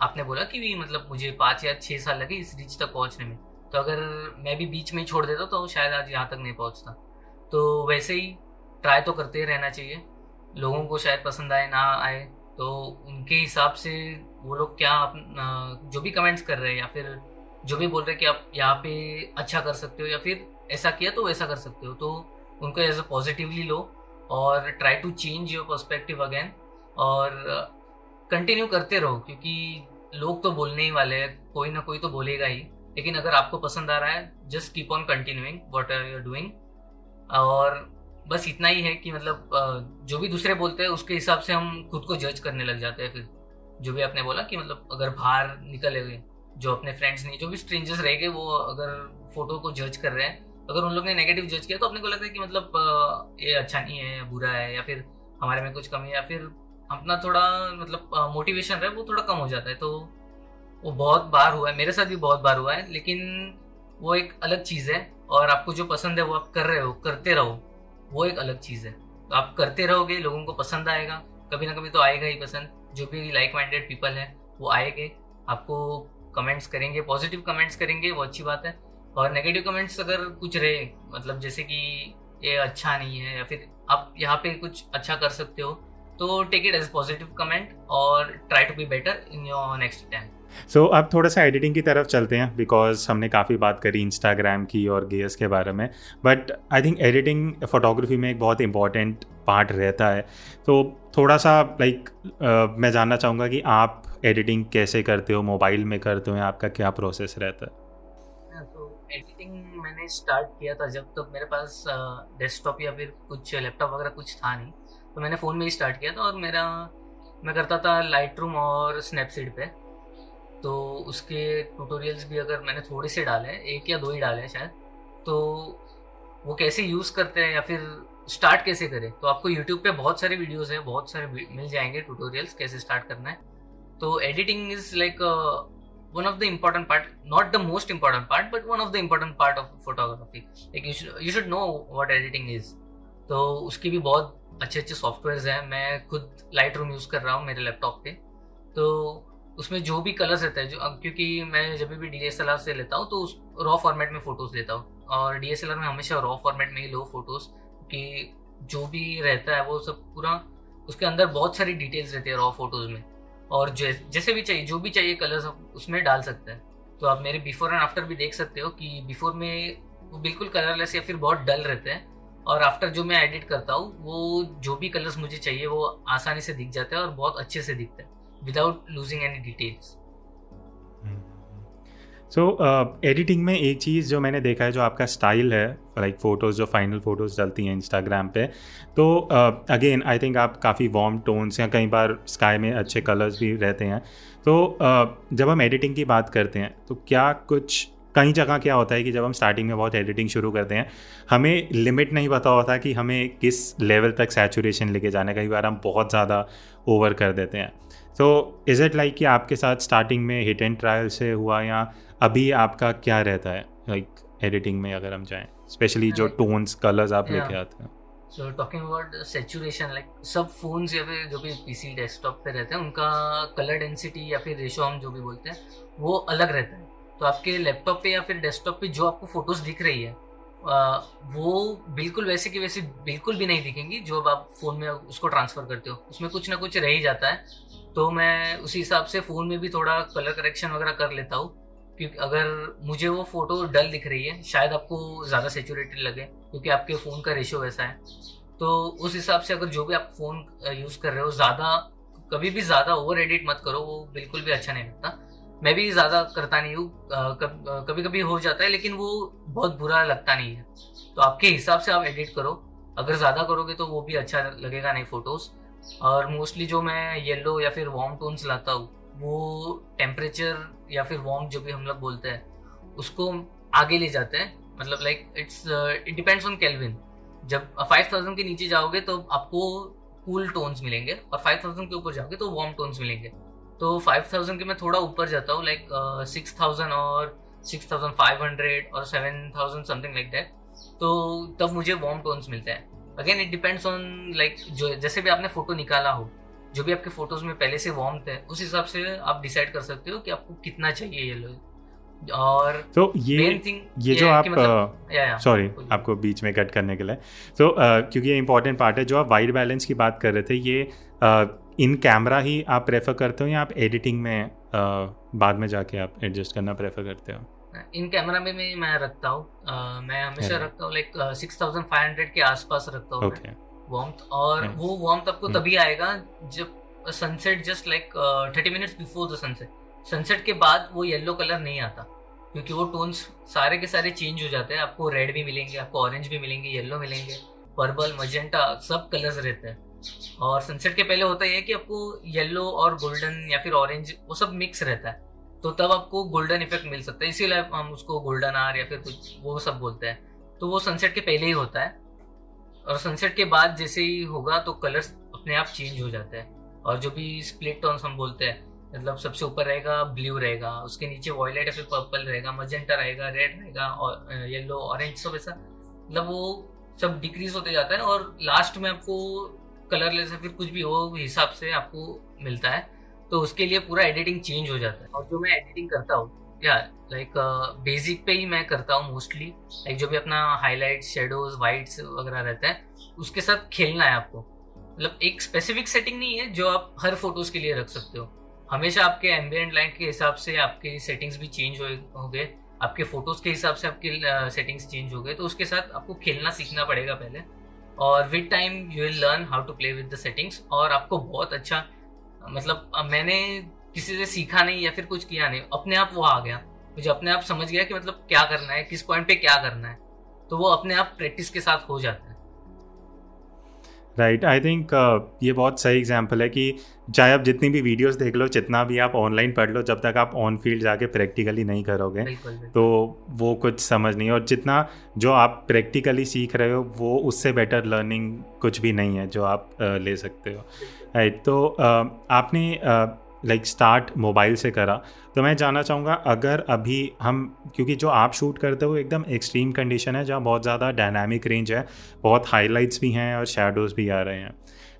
आपने बोला कि भी मतलब मुझे पाँच या छः साल लगे इस रीच तक पहुँचने में। तो अगर मैं भी बीच में ही छोड़ देता तो शायद आज यहाँ तक नहीं पहुँचता। तो वैसे ही ट्राई तो करते ही रहना चाहिए। लोगों को शायद पसंद आए, ना आए तो उनके हिसाब से वो लोग क्या आप जो भी कमेंट्स कर रहे हैं या फिर जो भी बोल रहे हैं कि आप यहाँ पे अच्छा कर सकते हो या फिर ऐसा किया तो वैसा कर सकते हो। तो उनको एज अ पॉजिटिवली लो और try to change your perspective again और कंटिन्यू करते रहो क्योंकि लोग तो बोलने ही वाले हैं, कोई ना कोई तो बोलेगा ही। लेकिन अगर आपको पसंद आ रहा है just keep on continuing what are your doing और बस इतना ही है कि मतलब जो भी दूसरे बोलते हैं, उसके हिसाब से हम खुद को जज करने लग जाते हैं फिर। जो भी आपने बोला कि मतलब अगर बाहर निकले हुए, जो अपने फ्रेंड्स नहीं, जो भी स्ट्रेंजर्स रह गए, वो अगर फ़ोटो को जज कर रहे हैं अगर उन लोग ने नेगेटिव जज किया तो अपने को लगता है कि मतलब ये अच्छा नहीं है बुरा है, या फिर हमारे में कुछ कमी है, या फिर अपना थोड़ा मतलब मोटिवेशन रहे, वो थोड़ा कम हो जाता है। तो वो बहुत बार हुआ है, मेरे साथ भी बहुत बार हुआ है, लेकिन वो एक अलग चीज़ है, और आपको जो पसंद है, वो आप कर रहे हो, करते रहो, वो एक अलग चीज़ है। तो आप करते रहोगे, लोगों को पसंद आएगा, कभी ना कभी तो आएगा ही पसंद, जो भी लाइक माइंडेड पीपल है, वो आएँगे, आपको कमेंट्स करेंगे पॉजिटिव कमेंट्स करेंगे, वो अच्छी बात है। और नेगेटिव कमेंट्स अगर कुछ रहे मतलब जैसे कि ये अच्छा नहीं है या फिर आप यहाँ पे कुछ अच्छा कर सकते हो तो take it as positive comment और try to be better in your next attempt so so, अब थोड़ा सा एडिटिंग की तरफ़ चलते हैं बिकॉज़ हमने काफ़ी बात करी इंस्टाग्राम की और गेयर्स के बारे में। But I think editing photography में एक बहुत इंपॉर्टेंट पार्ट रहता है। तो थोड़ा सा लाइक like, uh, मैं जानना चाहूँगा कि आप एडिटिंग कैसे करते हो मोबाइल में करते हो या आपका क्या प्रोसेस रहता है तो एडिटिंग मैंने स्टार्ट किया था जब तक तो मेरे पास डेस्कटॉप या फिर कुछ लैपटॉप वगैरह कुछ था नहीं। तो मैंने फ़ोन में ही स्टार्ट किया था और मेरा, मैं करता था लाइट रूम और स्नैपसीड पे। तो उसके ट्यूटोरियल्स भी अगर मैंने थोड़े से डाले, एक या दो ही डाले शायद तो वो कैसे यूज़ करते हैं या फिर स्टार्ट कैसे करें? तो आपको यूट्यूब पे बहुत सारे वीडियोस हैं, बहुत सारे मिल जाएँगे ट्यूटोरियल्स कैसे स्टार्ट करना है। तो editing is like one of the important part not the most important part but one of the important part of photography like you should know what editing is तो उसकी भी बहुत अच्छे अच्छे सॉफ्टवेयर हैं। मैं खुद लाइट रूम यूज़ कर रहा हूँ मेरे लैपटॉप पे। तो उसमें जो भी कलर्स रहता है, जो क्योंकि मैं जब भी डी से लेता हूँ तो उस रॉ फॉर्मेट में फ़ोटोज़ लेता हूँ। और डी में हमेशा रॉ फॉर्मेट में ही लो फ़ोटोज़ कि जो भी रहता है, वो सब पूरा, उसके अंदर बहुत सारी डिटेल्स रहती है रॉ फ़ोटोज़ में। और जैसे भी चाहिए, जो भी चाहिए कलर्स आप उसमें डाल सकते हैं। तो आप मेरे बिफोर एंड आफ्टर भी देख सकते हो कि बिफोर में वो बिल्कुल कलरलेस या फिर बहुत डल रहते हैं और आफ्टर जो मैं एडिट करता हूँ, वो जो भी कलर्स मुझे चाहिए, वो आसानी से दिख जाते हैं और बहुत अच्छे से दिखते हैं without losing any details so editing में एक चीज़ जो मैंने देखा है जो आपका स्टाइल है लाइक फ़ोटोज़ जो फाइनल फ़ोटोज़ डलती हैं इंस्टाग्राम पे तो अगेन आई थिंक आप काफ़ी वार्म टोन्स या कई बार स्काई में अच्छे कलर्स भी रहते हैं। तो uh, जब हम एडिटिंग की बात करते हैं तो क्या कुछ कई जगह क्या होता है कि जब हम स्टार्टिंग में बहुत एडिटिंग शुरू करते हैं हमें लिमिट नहीं पता होता कि हमें किस लेवल तक सैचुरेशन लेके जाना है। कई बार हम बहुत ज़्यादा ओवर कर देते हैं। तो इज़ इट लाइक कि आपके साथ स्टार्टिंग में हिट एंड ट्रायल से हुआ या अभी आपका क्या रहता है? लाइक like, एडिटिंग में अगर हम जाएँ स्पेशली जो टोन्स कलर्स आप लेके आते हैं। So talking about saturation like सब फोन्स या फिर जो भी पीसी डेस्कटॉप पे रहते हैं उनका कलर डेंसिटी या फिर रेशो हम जो भी बोलते हैं वो अलग रहता है। तो आपके लैपटॉप पे या फिर डेस्कटॉप पे जो आपको फ़ोटोज़ दिख रही है वो बिल्कुल वैसे की वैसे बिल्कुल भी नहीं दिखेंगी जो अब आप फ़ोन में उसको ट्रांसफ़र करते हो। उसमें कुछ ना कुछ रह ही जाता है। तो मैं उसी हिसाब से फ़ोन में भी थोड़ा कलर करेक्शन वगैरह कर लेता हूँ। क्योंकि अगर मुझे वो फ़ोटो डल दिख रही है, शायद आपको ज़्यादा सेचुरेटेड लगे, क्योंकि आपके फ़ोन का रेशियो वैसा है। तो उस हिसाब से अगर जो भी आप फ़ोन यूज़ कर रहे हो, ज़्यादा, कभी भी ज़्यादा ओवर एडिट मत करो, वो बिल्कुल भी अच्छा नहीं लगता। मैं भी ज़्यादा करता नहीं हूँ कभी कभी हो जाता है, लेकिन वो बहुत बुरा लगता नहीं है। तो आपके हिसाब से आप एडिट करो। अगर ज़्यादा करोगे तो वो भी अच्छा लगेगा नहीं फ़ोटोज़ और मोस्टली जो मैं येलो या फिर वार्म टोन्स लाता हूँ वो टेम्परेचर या फिर वार्म जो भी हम लोग बोलते हैं, उसको आगे ले जाते हैं। मतलब like it's it depends on Kelvin जब फाइव थाउज़ेंड के नीचे जाओगे तो आपको कूल टोन्स मिलेंगे और फाइव थाउज़ेंड के ऊपर जाओगे तो वार्म टोन्स मिलेंगे। तो फाइव थाउज़ेंड के मैं थोड़ा ऊपर जाता हूँ लाइक सिक्स थाउज़ेंड और सिक्स थाउज़ेंड फाइव हंड्रेड और seven thousand something like that तो तब मुझे वार्म टोन्स मिलते हैं। Again it depends on like जो, जैसे भी आपने फ़ोटो निकाला हो जो भी आपके फ़ोटोज़ में पहले से वार्म थे उस हिसाब से आप डिसाइड कर सकते हो कि आपको कितना चाहिए ये लोग और तो ये ये जो आप सॉरी मतलब, uh, आपको बीच में कट करने के लिए. तो uh, क्योंकि ये इंपॉर्टेंट पार्ट है जो आप वाइट बैलेंस की बात कर रहे थे ये uh, इन कैमरा ही आप प्रेफर करते हो या आप एडिटिंग में uh, बाद में जाके आप एडजस्ट करना प्रेफर करते हो? इन कैमरा में मैं रखता हूँ मैं हमेशा रखता हूँ like six thousand five hundred के आसपास रखता हूँ वार्मथ और वो वार्मथ आपको hmm. तभी आएगा जब sunset just like thirty minutes before the sunset sunset के बाद वो येलो कलर नहीं आता क्योंकि वो टोन्स सारे के सारे चेंज हो जाते हैं। आपको रेड भी मिलेंगे आपको ऑरेंज भी मिलेंगे येलो मिलेंगे पर्पल मजेंटा सब कलर्स रहते हैं। और सनसेट के पहले होता है कि आपको येलो और गोल्डन या फिर ऑरेंज वो सब मिक्स रहता है। तो तब आपको गोल्डन इफ़ेक्ट मिल सकता है। इसीलिए हम उसको गोल्डन आर या फिर कुछ वो सब बोलते हैं। तो वो सनसेट के पहले ही होता है। और सनसेट के बाद जैसे ही होगा तो कलर्स अपने आप चेंज हो जाता है। और जो भी स्प्लिट टोन्स हम बोलते हैं मतलब सबसे ऊपर रहेगा ब्लू रहेगा, उसके नीचे वॉयलेट या फिर पर्पल रहेगा मजेंटा रहेगा रेड रहेगा, और येलो ऑरेंज सब ऐसा। मतलब वो सब डिक्रीज होते जाता है और लास्ट में आपको कलरलेस या फिर कुछ भी हो, हिसाब से आपको मिलता है। तो उसके लिए पूरा एडिटिंग चेंज हो जाता है। और जो मैं एडिटिंग करता हूँ या लाइक बेसिक पे ही मैं करता हूँ मोस्टली लाइक जो भी अपना हाईलाइट शेडोज वाइट्स वगैरह रहता है, उसके साथ खेलना है आपको. मतलब एक स्पेसिफिक सेटिंग नहीं है जो आप हर फ़ोटोज़ के लिए रख सकते हो. हमेशा आपके एम्बियंट लाइट के हिसाब से आपके सेटिंग्स भी चेंज हो गए आपके फ़ोटोज़ के हिसाब से आपके सेटिंग्स चेंज हो गए तो उसके साथ आपको खेलना सीखना पड़ेगा पहले. और with time you will learn how to play with the settings और आपको बहुत अच्छा मतलब मैंने किसी से सीखा नहीं या फिर कुछ किया नहीं अपने आप वो आ गया। मुझे अपने आप समझ गया कि मतलब क्या करना है किस पॉइंट पे क्या करना है। तो वो अपने आप प्रैक्टिस के साथ हो जाता है। राइट आई थिंक ये बहुत सही एग्ज़ाम्पल है कि चाहे आप जितनी भी वीडियोस देख लो जितना भी आप ऑनलाइन पढ़ लो जब तक आप ऑन फ़ील्ड जाके प्रैक्टिकली नहीं करोगे तो वो कुछ समझ नहीं और जितना जो आप प्रैक्टिकली सीख रहे हो वो उससे बेटर लर्निंग कुछ भी नहीं है जो आप uh, ले सकते हो। राइट तो आपने लाइक स्टार्ट मोबाइल से करा। तो मैं जानना चाहूँगा अगर अभी हम क्योंकि जो आप शूट करते हो एकदम एक्सट्रीम कंडीशन है जहाँ बहुत ज़्यादा डायनामिक रेंज है बहुत हाईलाइट्स भी हैं और शेडोज़ भी आ रहे हैं।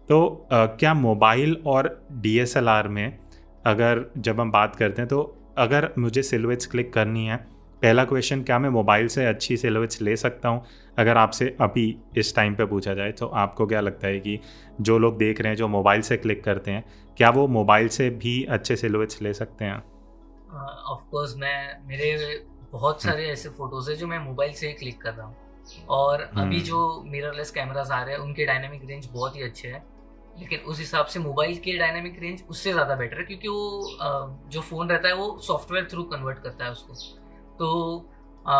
तो uh, क्या मोबाइल और डीएसएलआर में अगर जब हम बात करते हैं तो अगर मुझे सिल्वेट्स क्लिक करनी है पहला क्वेश्चन क्या मैं मोबाइल से अच्छी सिलोवेट्स ले सकता हूँ? अगर आपसे अभी इस टाइम पे पूछा जाए तो आपको क्या लगता है कि जो लोग देख रहे हैं जो मोबाइल से क्लिक करते हैं क्या वो मोबाइल से भी अच्छे सिलोवेट्स ले सकते हैं? ऑफ़ uh, कोर्स मैं मेरे बहुत हम्म। सारे ऐसे फ़ोटोज़ है जो मैं मोबाइल से ही क्लिक कर रहा हूँ। और अभी हम्म। जो मिररलेस कैमराज आ रहे हैं उनके डायनामिक रेंज बहुत ही अच्छे हैं। लेकिन उस हिसाब से मोबाइल के डायनामिक रेंज उससे ज़्यादा बेटर है क्योंकि वो जो फ़ोन रहता है वो सॉफ्टवेयर थ्रू कन्वर्ट करता है उसको। तो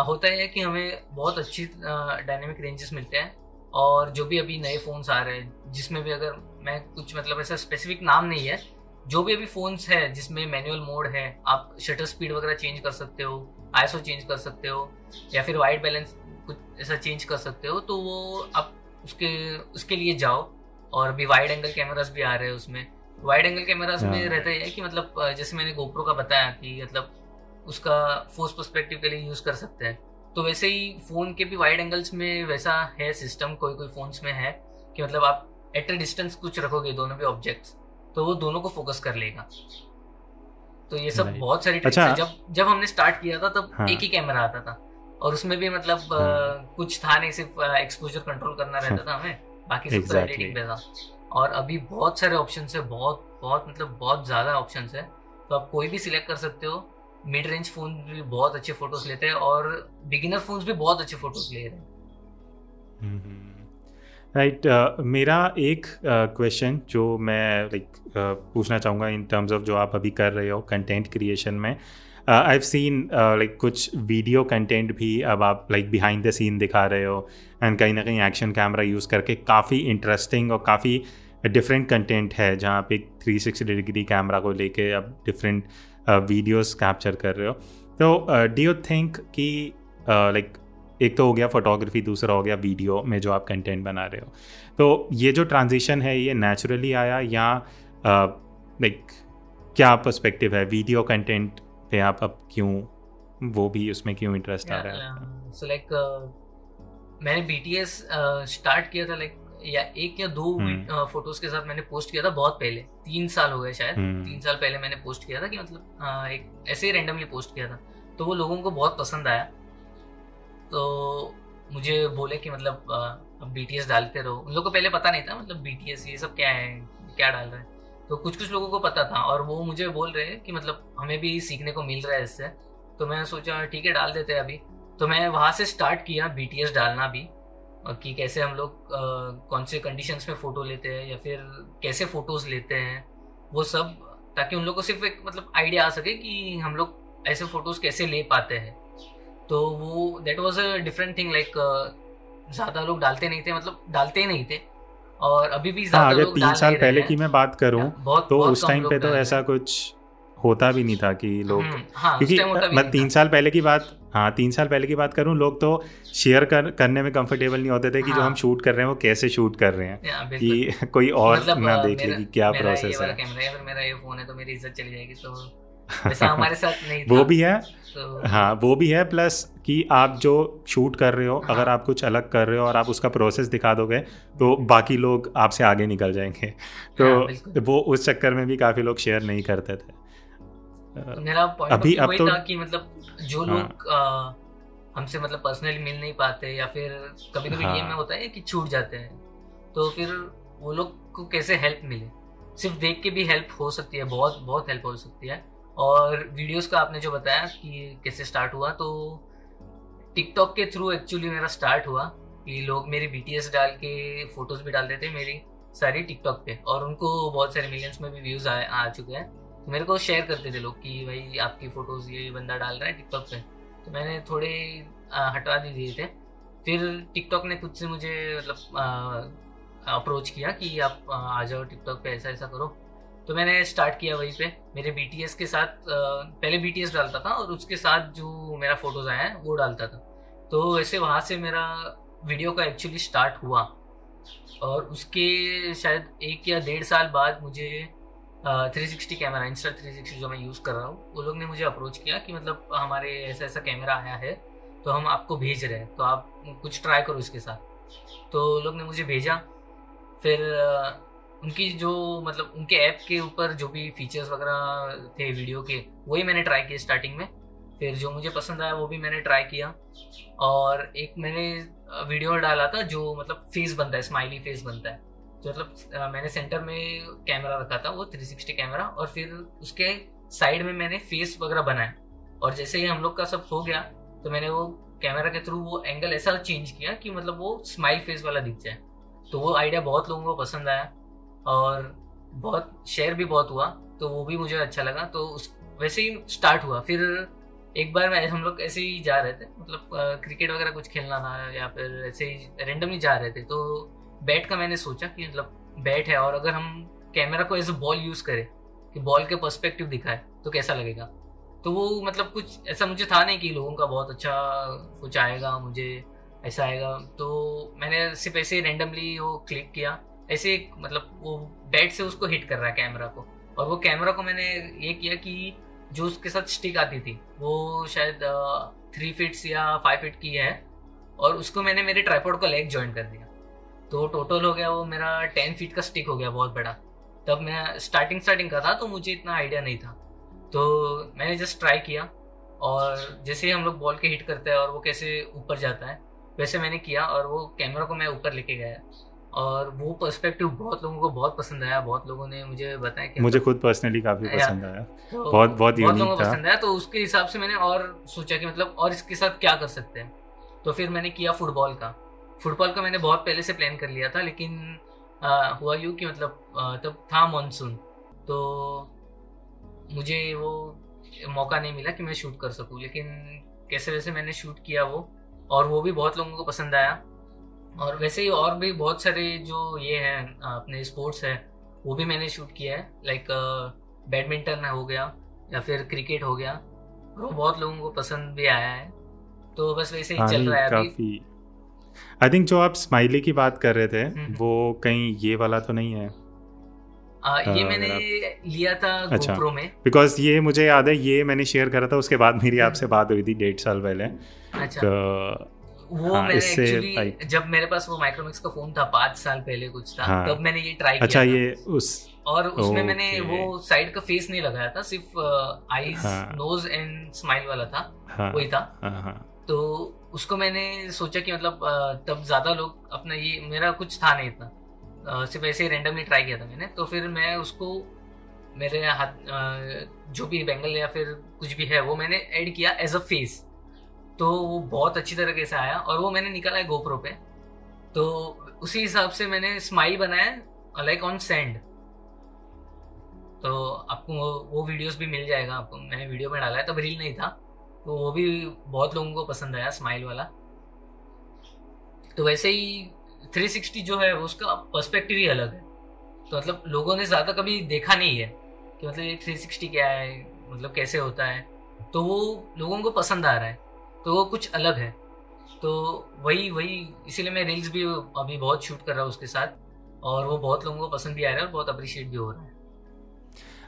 होता है कि हमें बहुत अच्छी डायनेमिक रेंजेस मिलते हैं। और जो भी अभी नए फ़ोन्स आ रहे हैं जिसमें भी अगर मैं कुछ मतलब ऐसा स्पेसिफिक नाम नहीं है। जो भी अभी फ़ोन्स है जिसमें मैनुअल मोड है आप शटर स्पीड वगैरह चेंज कर सकते हो आईएसओ चेंज कर सकते हो या फिर वाइट बैलेंस कुछ ऐसा चेंज कर सकते हो तो वो आप उसके उसके लिए जाओ। और अभी वाइड एंगल कैमरास भी आ रहे हैं उसमें। वाइड एंगल कैमरास में रहता है कि मतलब जैसे मैंने गोप्रो का बताया कि मतलब उसका फोर्स पर्सपेक्टिव के लिए यूज़ कर सकते हैं। तो वैसे ही फ़ोन के भी वाइड एंगल्स में वैसा है सिस्टम कोई कोई फ़ोन्स में है कि मतलब आप एट अ डिस्टेंस कुछ रखोगे दोनों भी ऑब्जेक्ट्स तो वो दोनों को फोकस कर लेगा। तो ये सब बहुत सारी ट्रिक्स अच्छा, जब जब हमने स्टार्ट किया था तब हाँ. एक ही कैमरा आता था। और उसमें भी मतलब हाँ. कुछ था नहीं सिर्फ़ एक्सपोजर कंट्रोल करना रहता था हमें बाकी सब तो एडिटिंग पे था। और अभी बहुत सारे ऑप्शन है बहुत बहुत मतलब बहुत ज़्यादा ऑप्शन है। तो आप कोई भी सिलेक्ट कर सकते हो। मिड रेंज फ़ोन भी बहुत अच्छे फ़ोटोज़ लेते हैं और बिगिनर फोन्स भी बहुत अच्छे फ़ोटोज़ ले रहे हैं। राइट right, uh, मेरा एक क्वेश्चन uh, जो मैं लाइक uh, पूछना चाहूँगा इन टर्म्स ऑफ़ जो आप अभी कर रहे हो कंटेंट क्रिएशन में आई हैव सीन लाइक कुछ वीडियो कंटेंट भी अब आप लाइक बिहाइंड द सीन दिखा रहे हो एंड कहीं ना कहीं एक्शन कैमरा यूज़ करके काफ़ी इंटरेस्टिंग और काफ़ी डिफरेंट कंटेंट है जहाँ पे थ्री सिक्सटी डिग्री कैमरा को लेके अब डिफरेंट वीडियोस कैप्चर कर रहे हो। तो डू यू थिंक कि लाइक एक तो हो गया फोटोग्राफी दूसरा हो गया वीडियो में जो आप कंटेंट बना रहे हो। तो ये जो ट्रांजिशन है ये नेचुरली आया या लाइक क्या पर्सपेक्टिव है? वीडियो कंटेंट पे आप अब क्यों वो भी उसमें क्यों इंटरेस्ट आ रहा है सो लाइक मैंने बीटीएस स्टार्ट किया था लाइक या एक या दो फ़ोटोज़ हम्म। के साथ मैंने पोस्ट किया था बहुत पहले। तीन साल हो गए शायद। हम्म। तीन साल पहले मैंने पोस्ट किया था कि मतलब एक ऐसे ही रैंडमली पोस्ट किया था। तो वो लोगों को बहुत पसंद आया। तो मुझे बोले कि मतलब अब बीटीएस डालते रहो। उन लोग को पहले पता नहीं था मतलब बीटीएस ये सब क्या है, क्या डाल रहे हैं। तो कुछ कुछ लोगों को पता था और वो मुझे बोल रहे हैं कि मतलब हमें भी सीखने को मिल रहा है इससे। तो मैं सोचा, ठीक है, डाल देते हैं अभी। तो मैं वहाँ से स्टार्ट किया बीटीएस डालना भी, कि कैसे हम लोग कौन से कंडीशंस में फ़ोटो लेते हैं या फिर कैसे फ़ोटोज़ लेते हैं, वो सब, ताकि उन लोग को सिर्फ़ एक मतलब आइडिया आ सके कि हम लोग ऐसे फ़ोटोज़ कैसे ले पाते हैं। तो वो that was a different thing like ज़्यादा लोग डालते नहीं थे मतलब डालते ही नहीं थे। और अभी भी हाँ, अगर तीन साल पहले की मैं बात करूँ तो बहुत उस टाइम पे तो ऐसा कुछ होता भी नहीं था कि लोग हम्म, हाँ, क्योंकि मैं तीन साल पहले की बात हाँ तीन साल पहले की बात करूँ लोग तो शेयर कर करने में कंफर्टेबल नहीं होते थे कि हाँ, जो हम शूट कर रहे हैं वो कैसे शूट कर रहे हैं। कि कोई और मतलब, ना देख ले कि क्या प्रोसेस है। मेरा ये फ़ोन है तो मेरी इज़्ज़त चली जाएगी तो वैसा हमारे साथ नहीं था। वो भी है तो... हाँ वो भी है प्लस कि आप जो शूट कर रहे हो हाँ। अगर आप कुछ अलग कर रहे हो और आप उसका प्रोसेस दिखा दोगे तो बाकी लोग आपसे आगे निकल जाएँगे तो हाँ, वो उस चक्कर में भी काफ़ी लोग शेयर नहीं करते थे तो मेरा अभी अब तो कि मतलब जो हाँ। लोग हमसे मतलब पर्सनली मिल नहीं पाते या फिर कभी कभी हाँ. में होता है कि छूट जाते हैं तो फिर वो लोग को कैसे हेल्प मिले सिर्फ़ देख के भी हेल्प हो सकती है बहुत बहुत हेल्प हो सकती है और वीडियोस का आपने जो बताया कि कैसे स्टार्ट हुआ तो टिकटॉक के थ्रू एक्चुअली मेरा स्टार्ट हुआ कि लोग मेरी बीटीएस डाल के फ़ोटोज़ भी डाल देते हैं मेरी सारी टिकटॉक पे और उनको बहुत सारे मिलियंस में भी व्यूज़ आ, आ चुके हैं। तो मेरे को शेयर करते थे लोग कि भाई आपकी फ़ोटोज़ ये बंदा डाल रहा है टिकटॉक पे। तो मैंने थोड़े हटवा दी दिए थे। फिर टिकटॉक ने खुद से मुझे मतलब अप्रोच किया कि आप आ जाओ टिकटॉक पे ऐसा ऐसा करो। तो मैंने स्टार्ट किया वहीं पे, मेरे बीटीएस के साथ पहले बीटीएस डालता था और उसके साथ जो मेरा फ़ोटोज़ आया है, वो डालता था। तो वैसे वहाँ से मेरा वीडियो का एक्चुअली स्टार्ट हुआ। और उसके शायद एक या डेढ़ साल बाद मुझे three sixty camera insta three sixty जो मैं यूज़ कर रहा हूँ, वो लोग ने मुझे अप्रोच किया कि मतलब हमारे ऐसा ऐसा कैमरा आया है तो हम आपको भेज रहे हैं तो आप कुछ ट्राई करो इसके साथ। तो लोग ने मुझे भेजा, फिर उनकी जो मतलब उनके ऐप के ऊपर जो भी फीचर्स वगैरह थे वीडियो के, वही मैंने ट्राई किए स्टार्टिंग में। फिर जो मुझे पसंद आया, वो भी मैंने ट्राई किया। और एक मैंने वीडियो डाला था जो मतलब फेस बनता है स्माइली फेस बनता है। जो मतलब मैंने सेंटर में कैमरा रखा था, वो 360 कैमरा और फिर उसके साइड में मैंने फेस वगैरह बनाया। और जैसे ही हम लोग का सब हो गया तो मैंने वो कैमरा के थ्रू वो एंगल ऐसा चेंज किया कि मतलब वो स्माइल फेस वाला दिख जाए। तो वो आइडिया बहुत लोगों को पसंद आया। और बहुत शेयर भी बहुत हुआ तो वो भी मुझे अच्छा लगा। तो उस, वैसे ही स्टार्ट हुआ। फिर एक बार मैं, हम लोग ऐसे ही जा रहे थे मतलब क्रिकेट वगैरह कुछ खेलना था या फिर ऐसे ही रेंडमली जा रहे थे। तो बैट का मैंने सोचा कि मतलब बैट है, और अगर हम कैमरा को एज अ बॉल यूज़ करें, कि बॉल के पर्सपेक्टिव दिखाए तो कैसा लगेगा? तो वो मतलब कुछ ऐसा मुझे था नहीं कि लोगों का बहुत अच्छा कुछ आएगा, मुझे ऐसा आएगा। तो मैंने सिर्फ़ ऐसे रेंडमली वो क्लिक किया। ऐसे मतलब वो बैट से उसको हिट कर रहा है कैमरा को। और वो कैमरा को मैंने ये किया कि जो उसके साथ स्टिक आती थी, वो शायद थ्री फिट्स या फाइव फिट की है और उसको मैंने मेरे ट्राईपोर्ड को लेग ज्वाइन कर दिया। तो टोटल हो गया वो मेरा टेन फीट का स्टिक हो गया बहुत बड़ा। तब मैं स्टार्टिंग स्टार्टिंग का था तो मुझे इतना आइडिया नहीं था। तो मैंने जस्ट ट्राई किया और जैसे ही हम लोग बॉल के हिट करते हैं और वो कैसे ऊपर जाता है, वैसे मैंने किया और वो कैमरा को मैं ऊपर लेके गया। और वो पर्सपेक्टिव बहुत लोगों को बहुत पसंद आया बहुत लोगों ने मुझे बताया कि मुझे खुद पर्सनली काफ़ी पसंद आया। तो बहुत बहुत बहुत लोगों को पसंद आया तो उसके हिसाब से मैंने और सोचा कि मतलब और इसके साथ क्या कर सकते हैं। तो फिर मैंने किया फुटबॉल का। फुटबॉल का मैंने बहुत पहले से प्लान कर लिया था लेकिन आ, हुआ यूँ कि मतलब आ, तब था मानसून तो मुझे वो मौका नहीं मिला कि मैं शूट कर सकूँ लेकिन कैसे वैसे मैंने शूट किया वो और वो भी बहुत लोगों को पसंद आया। और वैसे ही और भी बहुत सारे जो ये हैं अपने स्पोर्ट्स है वो भी मैंने शूट किया है। लाइक बैडमिंटन हो गया या फिर क्रिकेट हो गया। और वो बहुत लोगों को पसंद भी आया है। तो बस वैसे ही हाँ, चल रहा है अभी। आई थिंक जो आप स्माइली की बात कर रहे थे हम्म, हम्म। वो कहीं ये वाला तो नहीं है। आ, ये मैंने लिया था अच्छा। में। बिकॉज़ ये मुझे याद है ये मैंने शेयर करा था उसके बाद मेरी आपसे बात हुई थी डेढ़ साल पहले। अच्छा। तो वो हाँ, मैंने एक्चुअली जब मेरे पास वो माइक्रोमिक्स का फ़ोन था पाँच साल पहले कुछ था हाँ, तब मैंने ये ट्राई अच्छा किया ये उस और उसमें मैंने वो साइड का फेस नहीं लगाया था सिर्फ़ आईज नोज़ एंड स्माइल वाला था हाँ, वही था। हाँ, हाँ, तो उसको मैंने सोचा कि मतलब तब ज़्यादा लोग अपना ये मेरा कुछ था नहीं इतना। सिर्फ़ ऐसे ही रेंडमली ट्राई किया था मैंने। तो फिर मैं उसको मेरे हाथ जो भी बैंगल या फिर कुछ भी है वो मैंने ऐड किया एज अ फेस तो वो बहुत अच्छी तरीके से आया और वो मैंने निकाला है गोप्रो पे। तो उसी हिसाब से मैंने स्माइल बनाया लाइक ऑन सेंड तो आपको वो, वो वीडियोस भी मिल जाएगा आपको। मैंने वीडियो में डाला है तब रील नहीं था। तो वो भी बहुत लोगों को पसंद आया स्माइल वाला। तो वैसे ही 360 जो है उसका पर्सपेक्टिव ही अलग है। तो मतलब लोगों ने ज़्यादा कभी देखा नहीं है कि मतलब ये 360 क्या है मतलब कैसे होता है। तो वो लोगों को पसंद आ रहा है। तो वो कुछ अलग है। तो वही वही इसीलिए मैं रील्स भी अभी बहुत शूट कर रहा हूँ उसके साथ और वो बहुत लोगों को पसंद भी आ रहा है और बहुत अप्रिशिएट भी हो रहा है।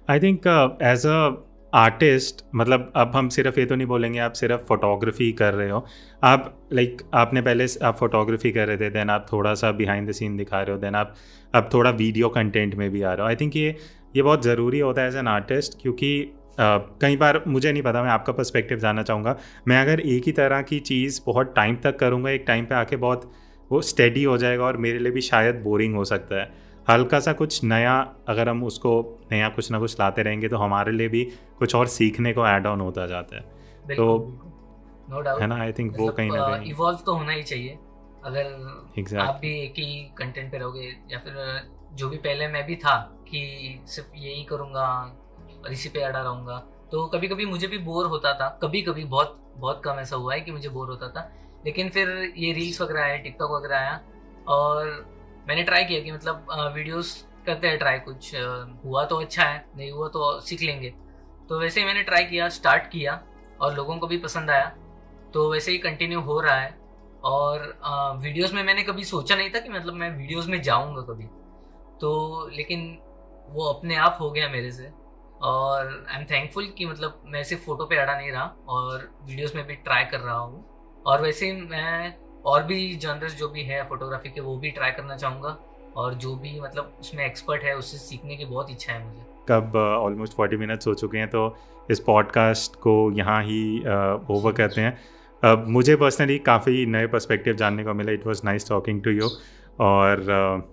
I think as a artist मतलब अब हम सिर्फ़ ये तो नहीं बोलेंगे आप सिर्फ़ फोटोग्राफी कर रहे हो। आप लाइक like, आपने पहले आप फोटोग्राफी कर रहे थे देन आप थोड़ा सा बिहाइंड द सीन दिखा रहे हो देन आप अब थोड़ा वीडियो कंटेंट में भी आ रहे हो। आई थिंक ये ये बहुत ज़रूरी होता है एज एन आर्टिस्ट क्योंकि कई बार मुझे नहीं पता मैं आपका पर्सपेक्टिव जानना चाहूँगा। मैं अगर एक ही तरह की चीज़ बहुत टाइम तक करूँगा एक टाइम पे आके बहुत वो स्टेडी हो जाएगा और मेरे लिए भी शायद बोरिंग हो सकता है। हल्का सा कुछ नया अगर हम उसको नया कुछ ना कुछ लाते रहेंगे तो हमारे लिए भी कुछ और सीखने को एड ऑन होता जाता है। तो नो डाउट है ना आई थिंक वो कहीं ना कहीं इवॉल्व तो होना ही चाहिए। अगर exactly. आप भी एक ही कंटेंट पे रहोगे या फिर जो भी पहले मैं भी था कि सिर्फ़ यही करूँगा और इसी पे अड़ा रहूँगा तो कभी कभी मुझे भी बोर होता था। कभी कभी बहुत बहुत कम ऐसा हुआ है कि मुझे बोर होता था। लेकिन फिर ये रील्स वगैरह आया टिकटॉक वगैरह आया। और मैंने ट्राई किया कि मतलब वीडियोस करते हैं ट्राई कुछ हुआ तो अच्छा है, नहीं हुआ तो सीख लेंगे। तो वैसे ही मैंने ट्राई किया स्टार्ट किया और लोगों को भी पसंद आया। तो वैसे ही कंटिन्यू हो रहा है। और वीडियोस में मैंने कभी सोचा नहीं था कि मतलब मैं वीडियोस में जाऊँगा कभी। तो लेकिन वो अपने आप हो गया मेरे से। और आई एम थैंकफुल कि मतलब मैं सिर्फ़ फ़ोटो पे अड़ा नहीं रहा और वीडियोस में भी ट्राई कर रहा हूँ। और वैसे मैं और भी जनरस जो भी है फोटोग्राफी के वो भी ट्राई करना चाहूँगा। और जो भी मतलब उसमें एक्सपर्ट है उससे सीखने की बहुत इच्छा है मुझे। कब ऑलमोस्ट फोर्टी मिनट्स हो चुके हैं तो इस पॉडकास्ट को यहाँ ही ओवर uh, करते हैं। uh, मुझे पर्सनली काफ़ी नए पर्सपेक्टिव जानने को मिला। It was nice talking to you और uh,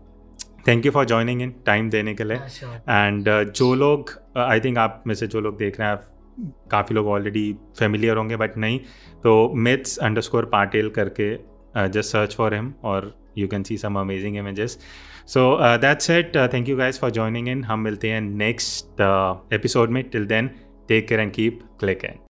thank you for joining in time देने के लिए. एंड uh, जो लोग आई uh, थिंक आप में से जो लोग देख रहे हैं काफ़ी लोग ऑलरेडी फेमिलियर होंगे बट नहीं. तो मिथ्स अंडर स्कोर पाटिल करके जस्ट सर्च फॉर हिम और you can see some amazing images so that's it thank you guys for joining in हम मिलते हैं नेक्स्ट एपिसोड में. Till then take care and keep click and